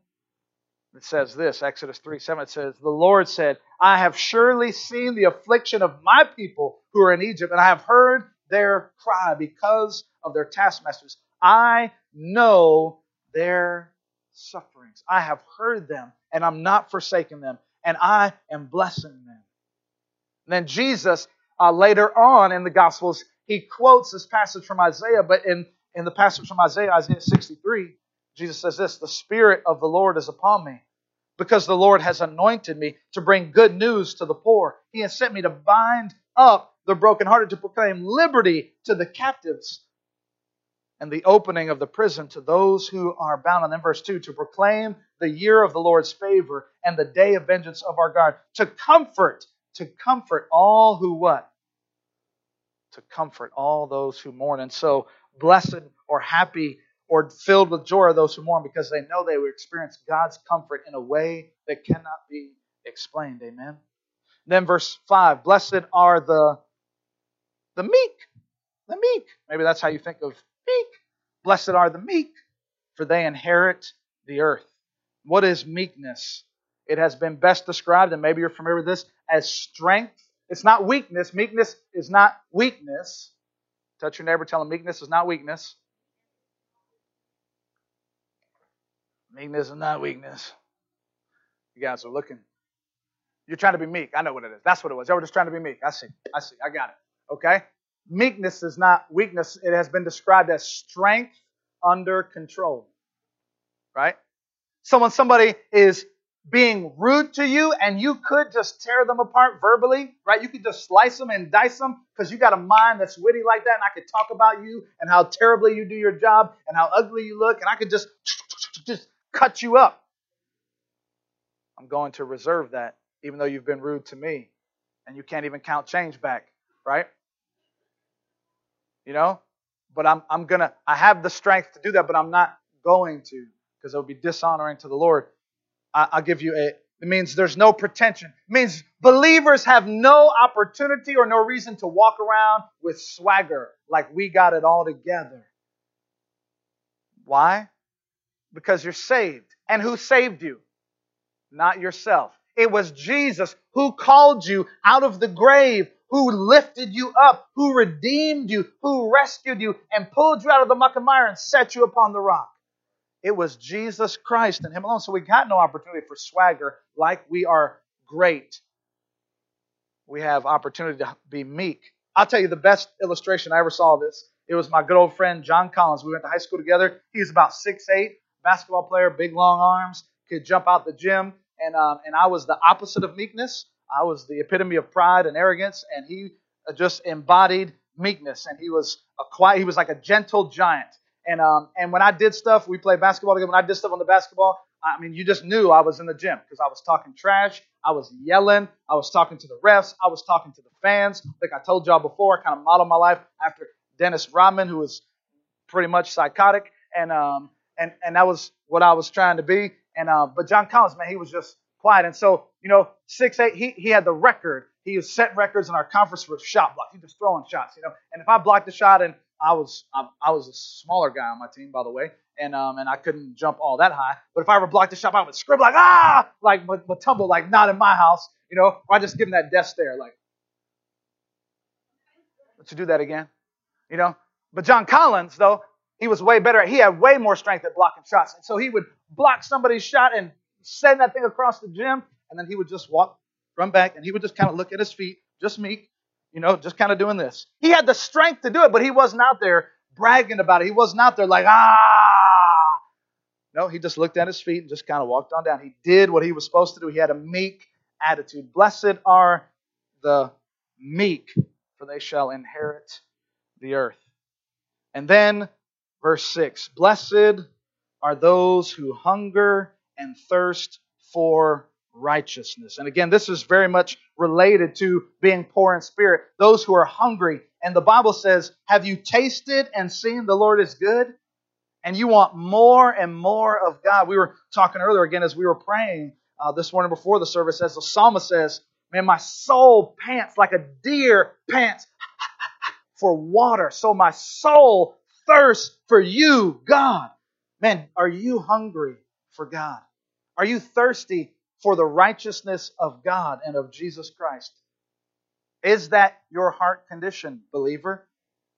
It says this, Exodus 3 7, it says, The Lord said, I have surely seen the affliction of my people who are in Egypt, and I have heard their cry because of their taskmasters. I know their sufferings. I have heard them, and I'm not forsaking them, and I am blessing them. And then Jesus, uh, later on in the Gospels, he quotes this passage from Isaiah, but in, in the passage from Isaiah, Isaiah 63, Jesus says this The Spirit of the Lord is upon me, because the Lord has anointed me to bring good news to the poor. He has sent me to bind up the brokenhearted, to proclaim liberty to the captives, and the opening of the prison to those who are bound. And then verse 2 to proclaim the year of the Lord's favor and the day of vengeance of our God, to comfort, to comfort all who what? To comfort all those who mourn. And so, blessed or happy or filled with joy are those who mourn because they know they will experience God's comfort in a way that cannot be explained. Amen. Then verse 5, blessed are the the meek. The meek. Maybe that's how you think of meek. Blessed are the meek, for they inherit the earth. What is meekness? It has been best described, and maybe you're familiar with this, as strength. It's not weakness. Meekness is not weakness. Touch your neighbor, tell him meekness is not weakness. Meekness is not weakness. You guys are looking. You're trying to be meek. I know what it is. That's what it was. They were just trying to be meek. I see. I see. I got it. Okay? Meekness is not weakness. It has been described as strength under control. Right? Someone, somebody is being rude to you and you could just tear them apart verbally, right? You could just slice them and dice them because you got a mind that's witty like that and I could talk about you and how terribly you do your job and how ugly you look and I could just just cut you up. I'm going to reserve that even though you've been rude to me and you can't even count change back, right? You know? But I'm I'm to I have the strength to do that, but I'm not going to because it would be dishonoring to the Lord. I'll give you a. It means there's no pretension. It means believers have no opportunity or no reason to walk around with swagger like we got it all together. Why? Because you're saved. And who saved you? Not yourself. It was Jesus who called you out of the grave, who lifted you up, who redeemed you, who rescued you, and pulled you out of the muck and mire and set you upon the rock. It was Jesus Christ and Him alone. So we got no opportunity for swagger like we are great. We have opportunity to be meek. I'll tell you the best illustration I ever saw of this. It was my good old friend John Collins. We went to high school together. He was about six eight, basketball player, big long arms, could jump out the gym, and um, and I was the opposite of meekness. I was the epitome of pride and arrogance, and he just embodied meekness. And he was a quiet. He was like a gentle giant. And um, and when I did stuff, we played basketball together. When I did stuff on the basketball, I mean, you just knew I was in the gym because I was talking trash. I was yelling. I was talking to the refs. I was talking to the fans. Like I told y'all before, I kind of modeled my life after Dennis Rodman, who was pretty much psychotic, and um, and and that was what I was trying to be. And uh, but John Collins, man, he was just quiet. And so you know, six eight, he he had the record. He set records in our conference for shot block. He was throwing shots, you know. And if I blocked a shot and I was I, I, was a smaller guy on my team, by the way, and um and I couldn't jump all that high. But if I ever blocked the shot, I would scream like ah, like but, Mutombo like not in my house, you know. Or I just give him that death stare, like, let's do that again, you know. But John Collins, though, he was way better. He had way more strength at blocking shots, and so he would block somebody's shot and send that thing across the gym, and then he would just walk, run back, and he would just kind of look at his feet, just meek, you know, just kind of doing this. He had the strength to do it, but he wasn't out there bragging about it. He wasn't out there like, ah. No, he just looked at his feet and just kind of walked on down. He did what he was supposed to do. He had a meek attitude. Blessed are the meek, for they shall inherit the earth. And then, verse 6 Blessed are those who hunger and thirst for righteousness. And again, this is very much related to being poor in spirit. Those who are hungry. And the Bible says, Have you tasted and seen the Lord is good? And you want more and more of God. We were talking earlier again as we were praying uh, this morning before the service, as the psalmist says, Man, my soul pants like a deer pants for water. So my soul thirsts for you, God. Man, are you hungry for God? Are you thirsty for the righteousness of God and of Jesus Christ. Is that your heart condition, believer?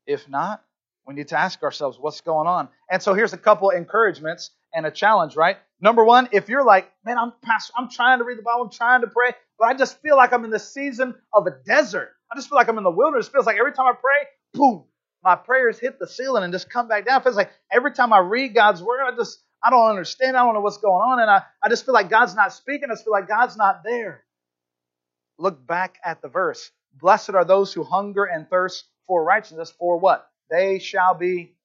If not, we need to ask ourselves what's going on. And so here's a couple encouragements and a challenge, right? Number one, if you're like, man, I'm pastor, I'm trying to read the Bible, I'm trying to pray, but I just feel like I'm in the season of a desert. I just feel like I'm in the wilderness. It feels like every time I pray, boom, my prayers hit the ceiling and just come back down. It feels like every time I read God's word, I just I don't understand. I don't know what's going on. And I, I just feel like God's not speaking. I just feel like God's not there. Look back at the verse. Blessed are those who hunger and thirst for righteousness. For what? They shall be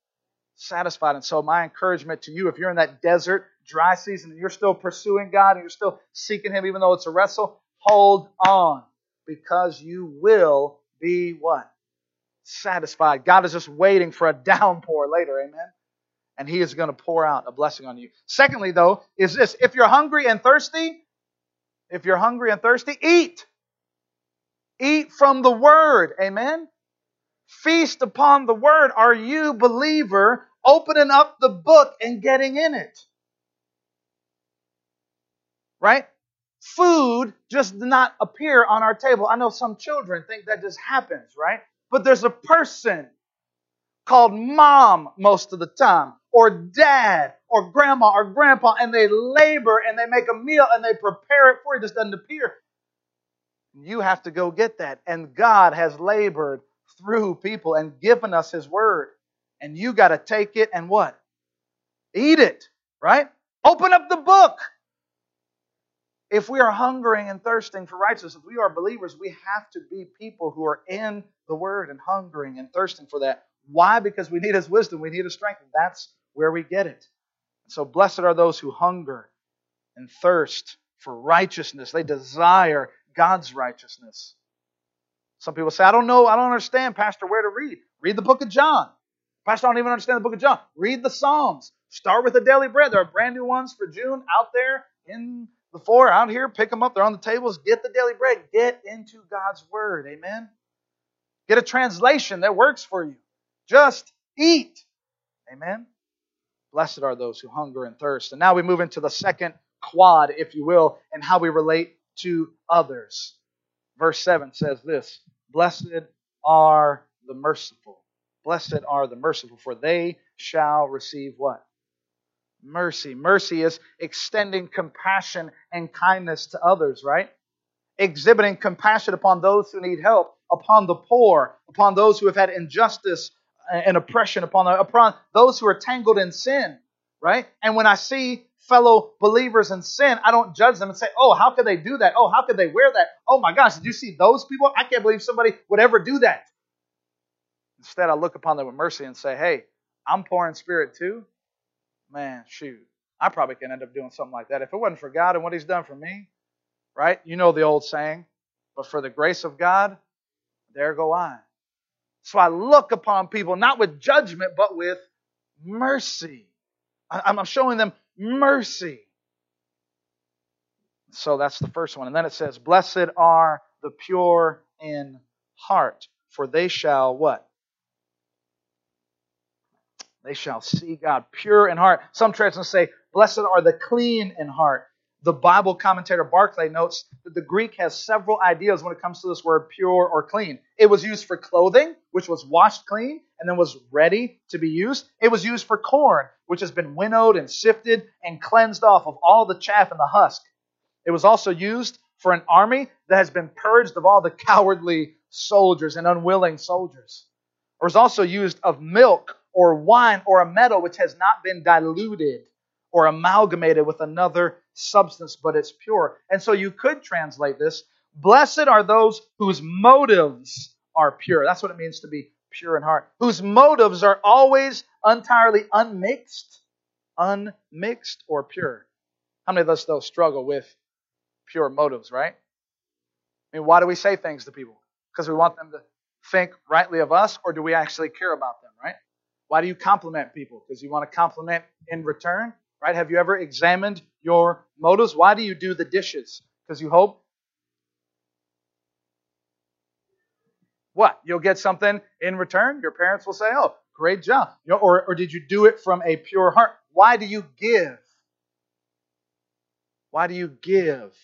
satisfied. And so, my encouragement to you, if you're in that desert, dry season, and you're still pursuing God and you're still seeking Him, even though it's a wrestle, hold on because you will be what? Satisfied. God is just waiting for a downpour later. Amen and he is going to pour out a blessing on you. Secondly, though, is this if you're hungry and thirsty, if you're hungry and thirsty, eat. Eat from the word. Amen. Feast upon the word. Are you, believer, opening up the book and getting in it? Right? Food just did not appear on our table. I know some children think that just happens, right? But there's a person called mom most of the time or dad or grandma or grandpa and they labor and they make a meal and they prepare it for you. It just doesn't appear. You have to go get that. And God has labored through people and given us His word. And you got to take it and what? Eat it, right? Open up the book. If we are hungering and thirsting for righteousness, if we are believers, we have to be people who are in the Word and hungering and thirsting for that. Why? Because we need His wisdom, we need His strength. And that's where we get it. So blessed are those who hunger and thirst for righteousness. They desire God's righteousness. Some people say, I don't know, I don't understand, Pastor, where to read. Read the book of John. Pastor, I don't even understand the book of John. Read the Psalms. Start with the daily bread. There are brand new ones for June out there in the floor, out here. Pick them up. They're on the tables. Get the daily bread. Get into God's word. Amen. Get a translation that works for you. Just eat. Amen. Blessed are those who hunger and thirst. And now we move into the second quad, if you will, and how we relate to others. Verse 7 says this Blessed are the merciful. Blessed are the merciful, for they shall receive what? Mercy. Mercy is extending compassion and kindness to others, right? Exhibiting compassion upon those who need help, upon the poor, upon those who have had injustice and oppression, upon, upon those who are tangled in sin, right? And when I see fellow believers in sin, I don't judge them and say, oh, how could they do that? Oh, how could they wear that? Oh my gosh, did you see those people? I can't believe somebody would ever do that. Instead, I look upon them with mercy and say, hey, I'm poor in spirit too. Man, shoot. I probably can end up doing something like that. If it wasn't for God and what He's done for me, right? You know the old saying, but for the grace of God, there go I. So I look upon people not with judgment, but with mercy. I'm showing them mercy. So that's the first one. And then it says, Blessed are the pure in heart, for they shall what? They shall see God pure in heart. Some translations say, Blessed are the clean in heart. The Bible commentator Barclay notes that the Greek has several ideas when it comes to this word pure or clean. It was used for clothing, which was washed clean and then was ready to be used. It was used for corn, which has been winnowed and sifted and cleansed off of all the chaff and the husk. It was also used for an army that has been purged of all the cowardly soldiers and unwilling soldiers. It was also used of milk or wine or a metal which has not been diluted or amalgamated with another substance, but it's pure. And so you could translate this Blessed are those whose motives are pure. That's what it means to be pure in heart. Whose motives are always entirely unmixed, unmixed or pure. How many of us, though, struggle with pure motives, right? I mean, why do we say things to people? Because we want them to think rightly of us, or do we actually care about them, right? Why do you compliment people? Because you want to compliment in return? Right? Have you ever examined your motives? Why do you do the dishes? Because you hope what? You'll get something in return. Your parents will say, "Oh, great job." You know, or, or did you do it from a pure heart? Why do you give? Why do you give?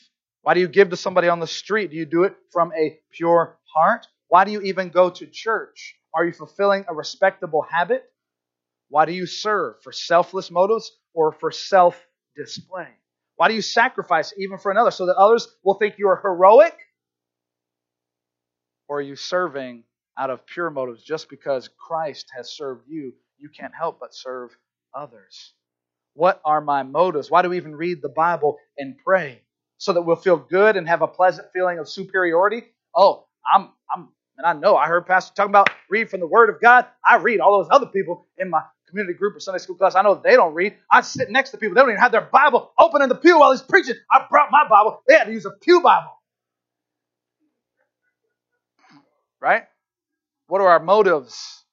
Why do you give to somebody on the street? Do you do it from a pure heart? Why do you even go to church? Are you fulfilling a respectable habit? Why do you serve? For selfless motives or for self display? Why do you sacrifice even for another so that others will think you are heroic? Or are you serving out of pure motives just because Christ has served you? You can't help but serve others. What are my motives? Why do we even read the Bible and pray? So that we'll feel good and have a pleasant feeling of superiority? Oh, I'm I'm and I know I heard Pastor talking about read from the Word of God. I read all those other people in my community group or Sunday school class. I know they don't read. I sit next to people. They don't even have their Bible open in the pew while he's preaching. I brought my Bible. They had to use a pew Bible. Right? What are our motives?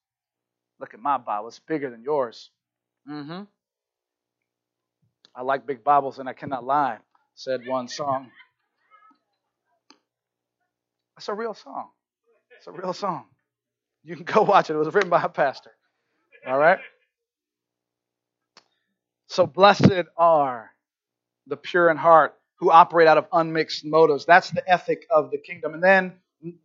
Look at my Bible. It's bigger than yours. Mm-hmm. I like big Bibles and I cannot lie, said one song. That's a real song. It's a real song. You can go watch it. It was written by a pastor. All right? So blessed are the pure in heart who operate out of unmixed motives. That's the ethic of the kingdom. And then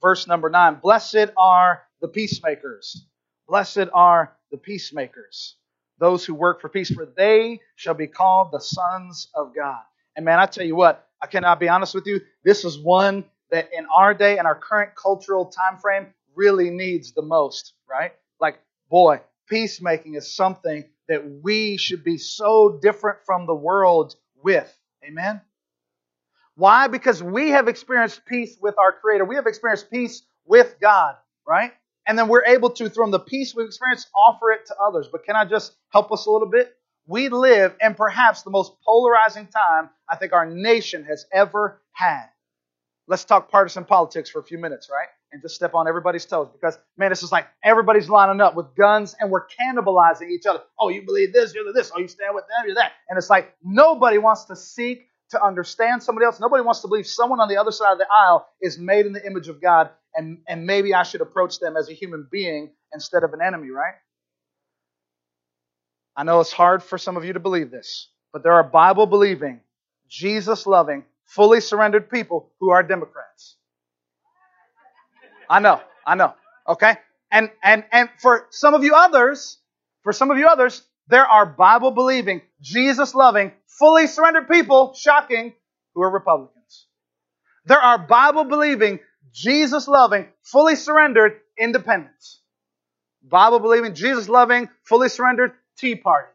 verse number nine blessed are the peacemakers. Blessed are the peacemakers, those who work for peace, for they shall be called the sons of God. And man, I tell you what, I cannot be honest with you. This is one that in our day and our current cultural time frame really needs the most, right? Like, boy, peacemaking is something that we should be so different from the world with. Amen? Why? Because we have experienced peace with our Creator. We have experienced peace with God, right? And then we're able to, from the peace we've experienced, offer it to others. But can I just help us a little bit? We live in perhaps the most polarizing time I think our nation has ever had. Let's talk partisan politics for a few minutes, right? And just step on everybody's toes because, man, this is like everybody's lining up with guns and we're cannibalizing each other. Oh, you believe this, you're this. Oh, you stand with them, you're that. And it's like nobody wants to seek to understand somebody else. Nobody wants to believe someone on the other side of the aisle is made in the image of God and, and maybe I should approach them as a human being instead of an enemy, right? I know it's hard for some of you to believe this, but there are Bible believing, Jesus loving, fully surrendered people who are Democrats. I know, I know. Okay? And and and for some of you others, for some of you others, there are Bible believing, Jesus loving, fully surrendered people, shocking, who are Republicans. There are Bible believing, Jesus loving, fully surrendered independents. Bible believing, Jesus loving, fully surrendered Tea Party.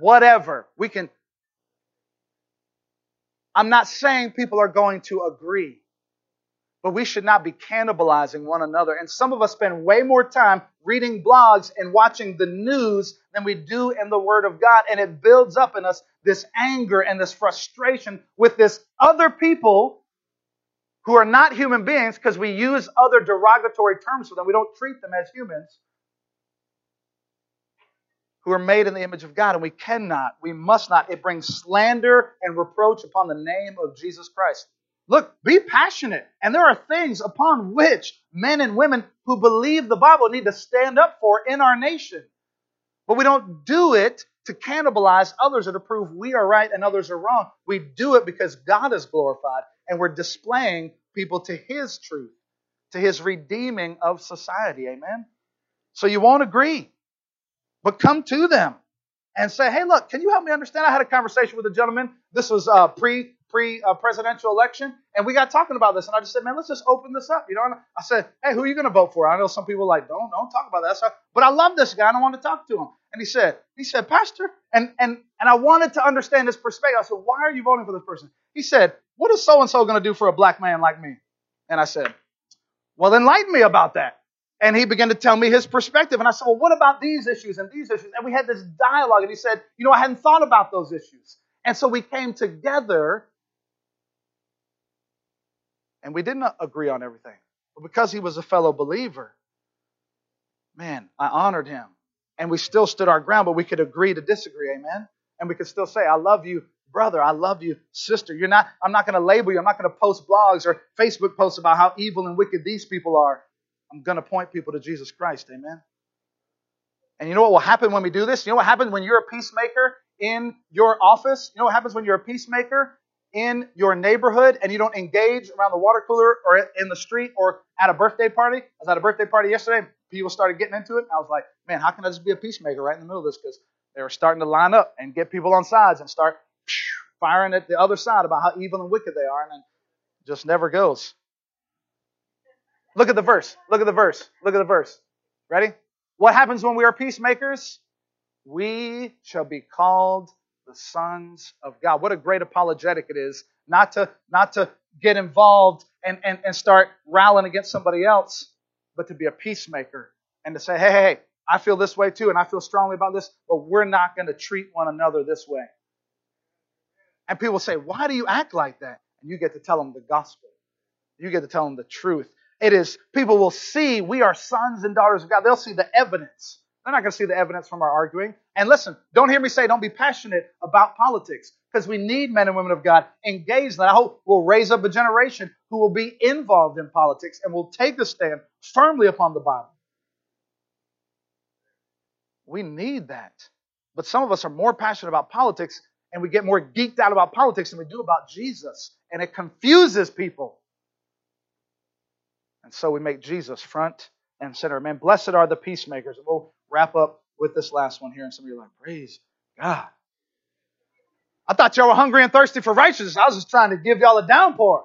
Whatever. We can. I'm not saying people are going to agree, but we should not be cannibalizing one another. And some of us spend way more time reading blogs and watching the news than we do in the Word of God. And it builds up in us this anger and this frustration with this other people who are not human beings because we use other derogatory terms for them. We don't treat them as humans who are made in the image of God, and we cannot, we must not. It brings slander and reproach upon the name of Jesus Christ. Look, be passionate. And there are things upon which men and women who believe the Bible need to stand up for in our nation. But we don't do it to cannibalize others or to prove we are right and others are wrong. We do it because God is glorified and we're displaying people to His truth, to His redeeming of society. Amen? So you won't agree. But come to them and say, hey, look, can you help me understand? I had a conversation with a gentleman. This was uh, pre pre uh, presidential election, and we got talking about this. And I just said, man, let's just open this up. You know, and I said, hey, who are you going to vote for? I know some people like, don't don't talk about that. So, but I love this guy, and I want to talk to him. And he said, he said, Pastor, and and and I wanted to understand his perspective. I said, why are you voting for this person? He said, what is so and so going to do for a black man like me? And I said, well, enlighten me about that. And he began to tell me his perspective. And I said, Well, what about these issues and these issues? And we had this dialogue. And he said, You know, I hadn't thought about those issues. And so we came together and we didn't agree on everything. But because he was a fellow believer, man, I honored him. And we still stood our ground, but we could agree to disagree. Amen. And we could still say, I love you, brother. I love you, sister. You're not, I'm not going to label you. I'm not going to post blogs or Facebook posts about how evil and wicked these people are. I'm going to point people to Jesus Christ. Amen. And you know what will happen when we do this? You know what happens when you're a peacemaker in your office? You know what happens when you're a peacemaker in your neighborhood and you don't engage around the water cooler or in the street or at a birthday party? I was at a birthday party yesterday. People started getting into it. I was like, man, how can I just be a peacemaker right in the middle of this? Because they were starting to line up and get people on sides and start firing at the other side about how evil and wicked they are. And it just never goes. Look at the verse. Look at the verse. Look at the verse. Ready? What happens when we are peacemakers? We shall be called the sons of God. What a great apologetic it is not to not to get involved and, and, and start rallying against somebody else, but to be a peacemaker and to say, hey, hey, hey, I feel this way too, and I feel strongly about this, but we're not going to treat one another this way. And people say, why do you act like that? And you get to tell them the gospel. You get to tell them the truth. It is, people will see we are sons and daughters of God. They'll see the evidence. They're not going to see the evidence from our arguing. And listen, don't hear me say don't be passionate about politics because we need men and women of God engaged. And I hope we'll raise up a generation who will be involved in politics and will take a stand firmly upon the Bible. We need that. But some of us are more passionate about politics and we get more geeked out about politics than we do about Jesus. And it confuses people. And so we make Jesus front and center. Man, blessed are the peacemakers. And we'll wrap up with this last one here. And some of you are like, praise God. I thought y'all were hungry and thirsty for righteousness. I was just trying to give y'all a downpour.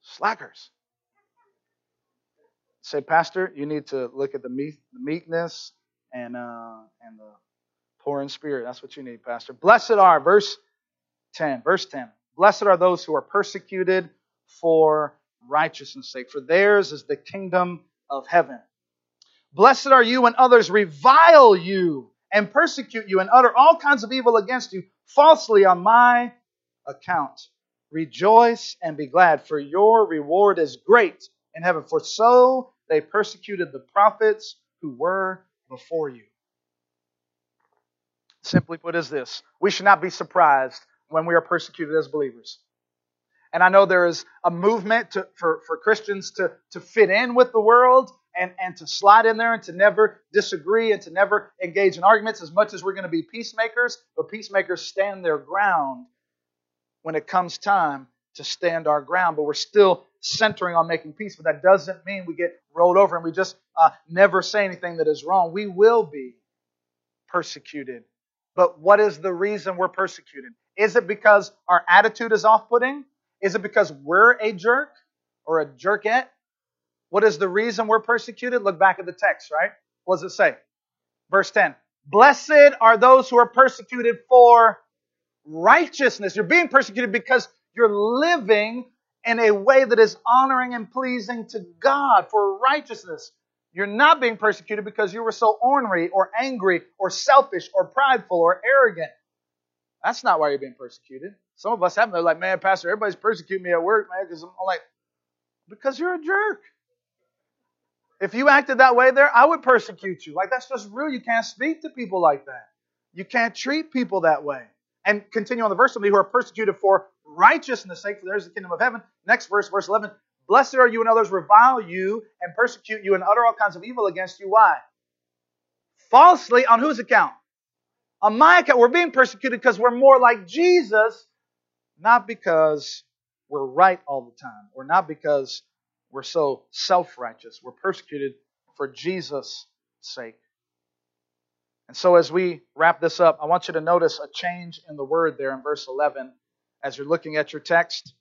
Slackers. Say, Pastor, you need to look at the, meek, the meekness and uh, and the poor in spirit. That's what you need, Pastor. Blessed are verse ten. Verse ten. Blessed are those who are persecuted for righteousness' sake, for theirs is the kingdom of heaven. Blessed are you when others revile you and persecute you and utter all kinds of evil against you falsely on my account. Rejoice and be glad, for your reward is great in heaven. For so they persecuted the prophets who were before you. Simply put, is this we should not be surprised when we are persecuted as believers. And I know there is a movement to, for, for Christians to, to fit in with the world and, and to slide in there and to never disagree and to never engage in arguments as much as we're going to be peacemakers. But peacemakers stand their ground when it comes time to stand our ground. But we're still centering on making peace. But that doesn't mean we get rolled over and we just uh, never say anything that is wrong. We will be persecuted. But what is the reason we're persecuted? Is it because our attitude is off putting? Is it because we're a jerk or a jerkette? What is the reason we're persecuted? Look back at the text, right? What does it say? Verse 10 Blessed are those who are persecuted for righteousness. You're being persecuted because you're living in a way that is honoring and pleasing to God for righteousness. You're not being persecuted because you were so ornery or angry or selfish or prideful or arrogant. That's not why you're being persecuted. Some of us have. They're like, man, Pastor, everybody's persecuting me at work, man, because I'm like, because you're a jerk. If you acted that way there, I would persecute you. Like, that's just real. You can't speak to people like that. You can't treat people that way. And continue on the verse with me who are persecuted for righteousness' sake, for there's the kingdom of heaven. Next verse, verse 11. Blessed are you when others revile you and persecute you and utter all kinds of evil against you. Why? Falsely, on whose account? On my account. We're being persecuted because we're more like Jesus, not because we're right all the time, or not because we're so self righteous. We're persecuted for Jesus' sake. And so, as we wrap this up, I want you to notice a change in the word there in verse 11 as you're looking at your text,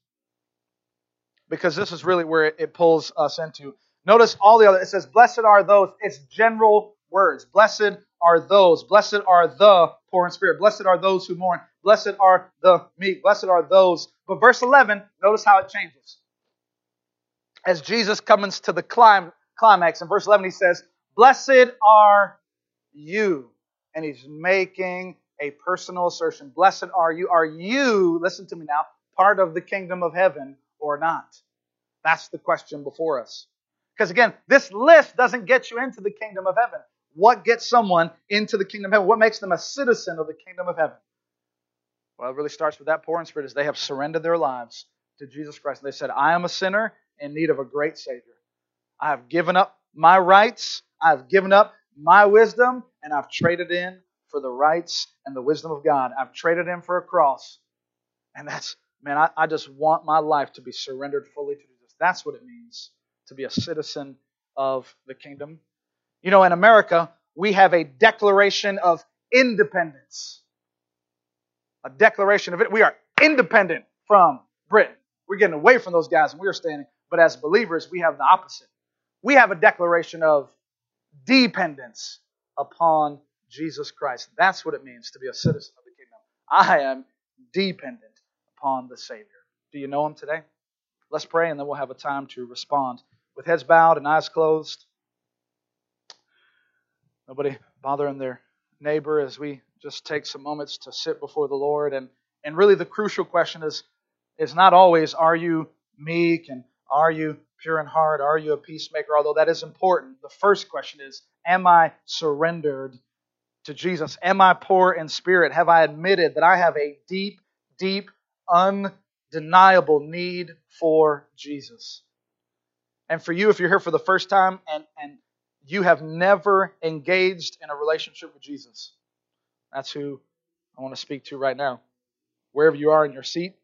because this is really where it pulls us into. Notice all the other, it says, Blessed are those, it's general words. Blessed are those. Blessed are the poor in spirit. Blessed are those who mourn. Blessed are the meek. Blessed are those. But verse 11, notice how it changes as Jesus comes to the climax in verse 11, he says, Blessed are you. And he's making a personal assertion. Blessed are you. Are you, listen to me now, part of the kingdom of heaven or not? That's the question before us. Because again, this list doesn't get you into the kingdom of heaven. What gets someone into the kingdom of heaven? What makes them a citizen of the kingdom of heaven? Well, it really starts with that poor in spirit, is they have surrendered their lives to Jesus Christ. They said, I am a sinner in need of a great Savior. I have given up my rights, I've given up my wisdom, and I've traded in for the rights and the wisdom of God. I've traded in for a cross. And that's, man, I, I just want my life to be surrendered fully to Jesus. That's what it means to be a citizen of the kingdom. You know, in America, we have a declaration of independence. A declaration of it. We are independent from Britain. We're getting away from those guys and we're standing but as believers, we have the opposite. We have a declaration of dependence upon Jesus Christ. That's what it means to be a citizen of the kingdom. I am dependent upon the Savior. Do you know him today? Let's pray and then we'll have a time to respond. With heads bowed and eyes closed. Nobody bothering their neighbor as we just take some moments to sit before the Lord. And, and really, the crucial question is, is not always, are you meek and are you pure in heart? Are you a peacemaker? Although that is important. The first question is Am I surrendered to Jesus? Am I poor in spirit? Have I admitted that I have a deep, deep, undeniable need for Jesus? And for you, if you're here for the first time and, and you have never engaged in a relationship with Jesus, that's who I want to speak to right now. Wherever you are in your seat,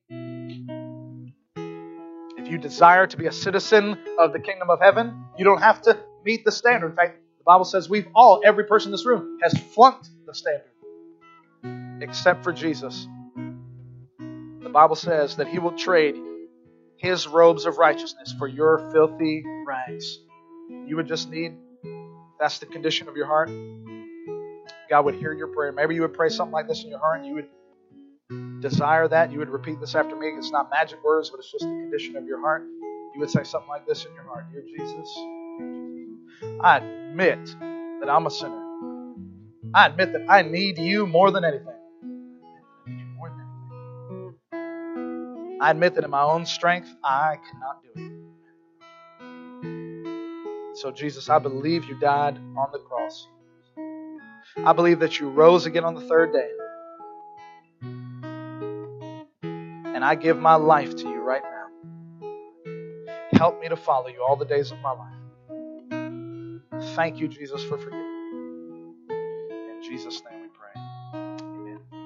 if you desire to be a citizen of the kingdom of heaven, you don't have to meet the standard. In fact, the Bible says we've all, every person in this room, has flunked the standard except for Jesus. The Bible says that He will trade His robes of righteousness for your filthy rags. You would just need, that's the condition of your heart, God would hear your prayer. Maybe you would pray something like this in your heart and you would desire that. You would repeat this after me. It's not magic words, but it's just the condition of your heart. You would say something like this in your heart Dear Jesus, I admit that I'm a sinner. I admit that I need you more than anything. I admit that in my own strength, I cannot do it. So, Jesus, I believe you died on the cross. I believe that you rose again on the third day. And I give my life to you right now. Help me to follow you all the days of my life. Thank you, Jesus, for forgiving. In Jesus' name.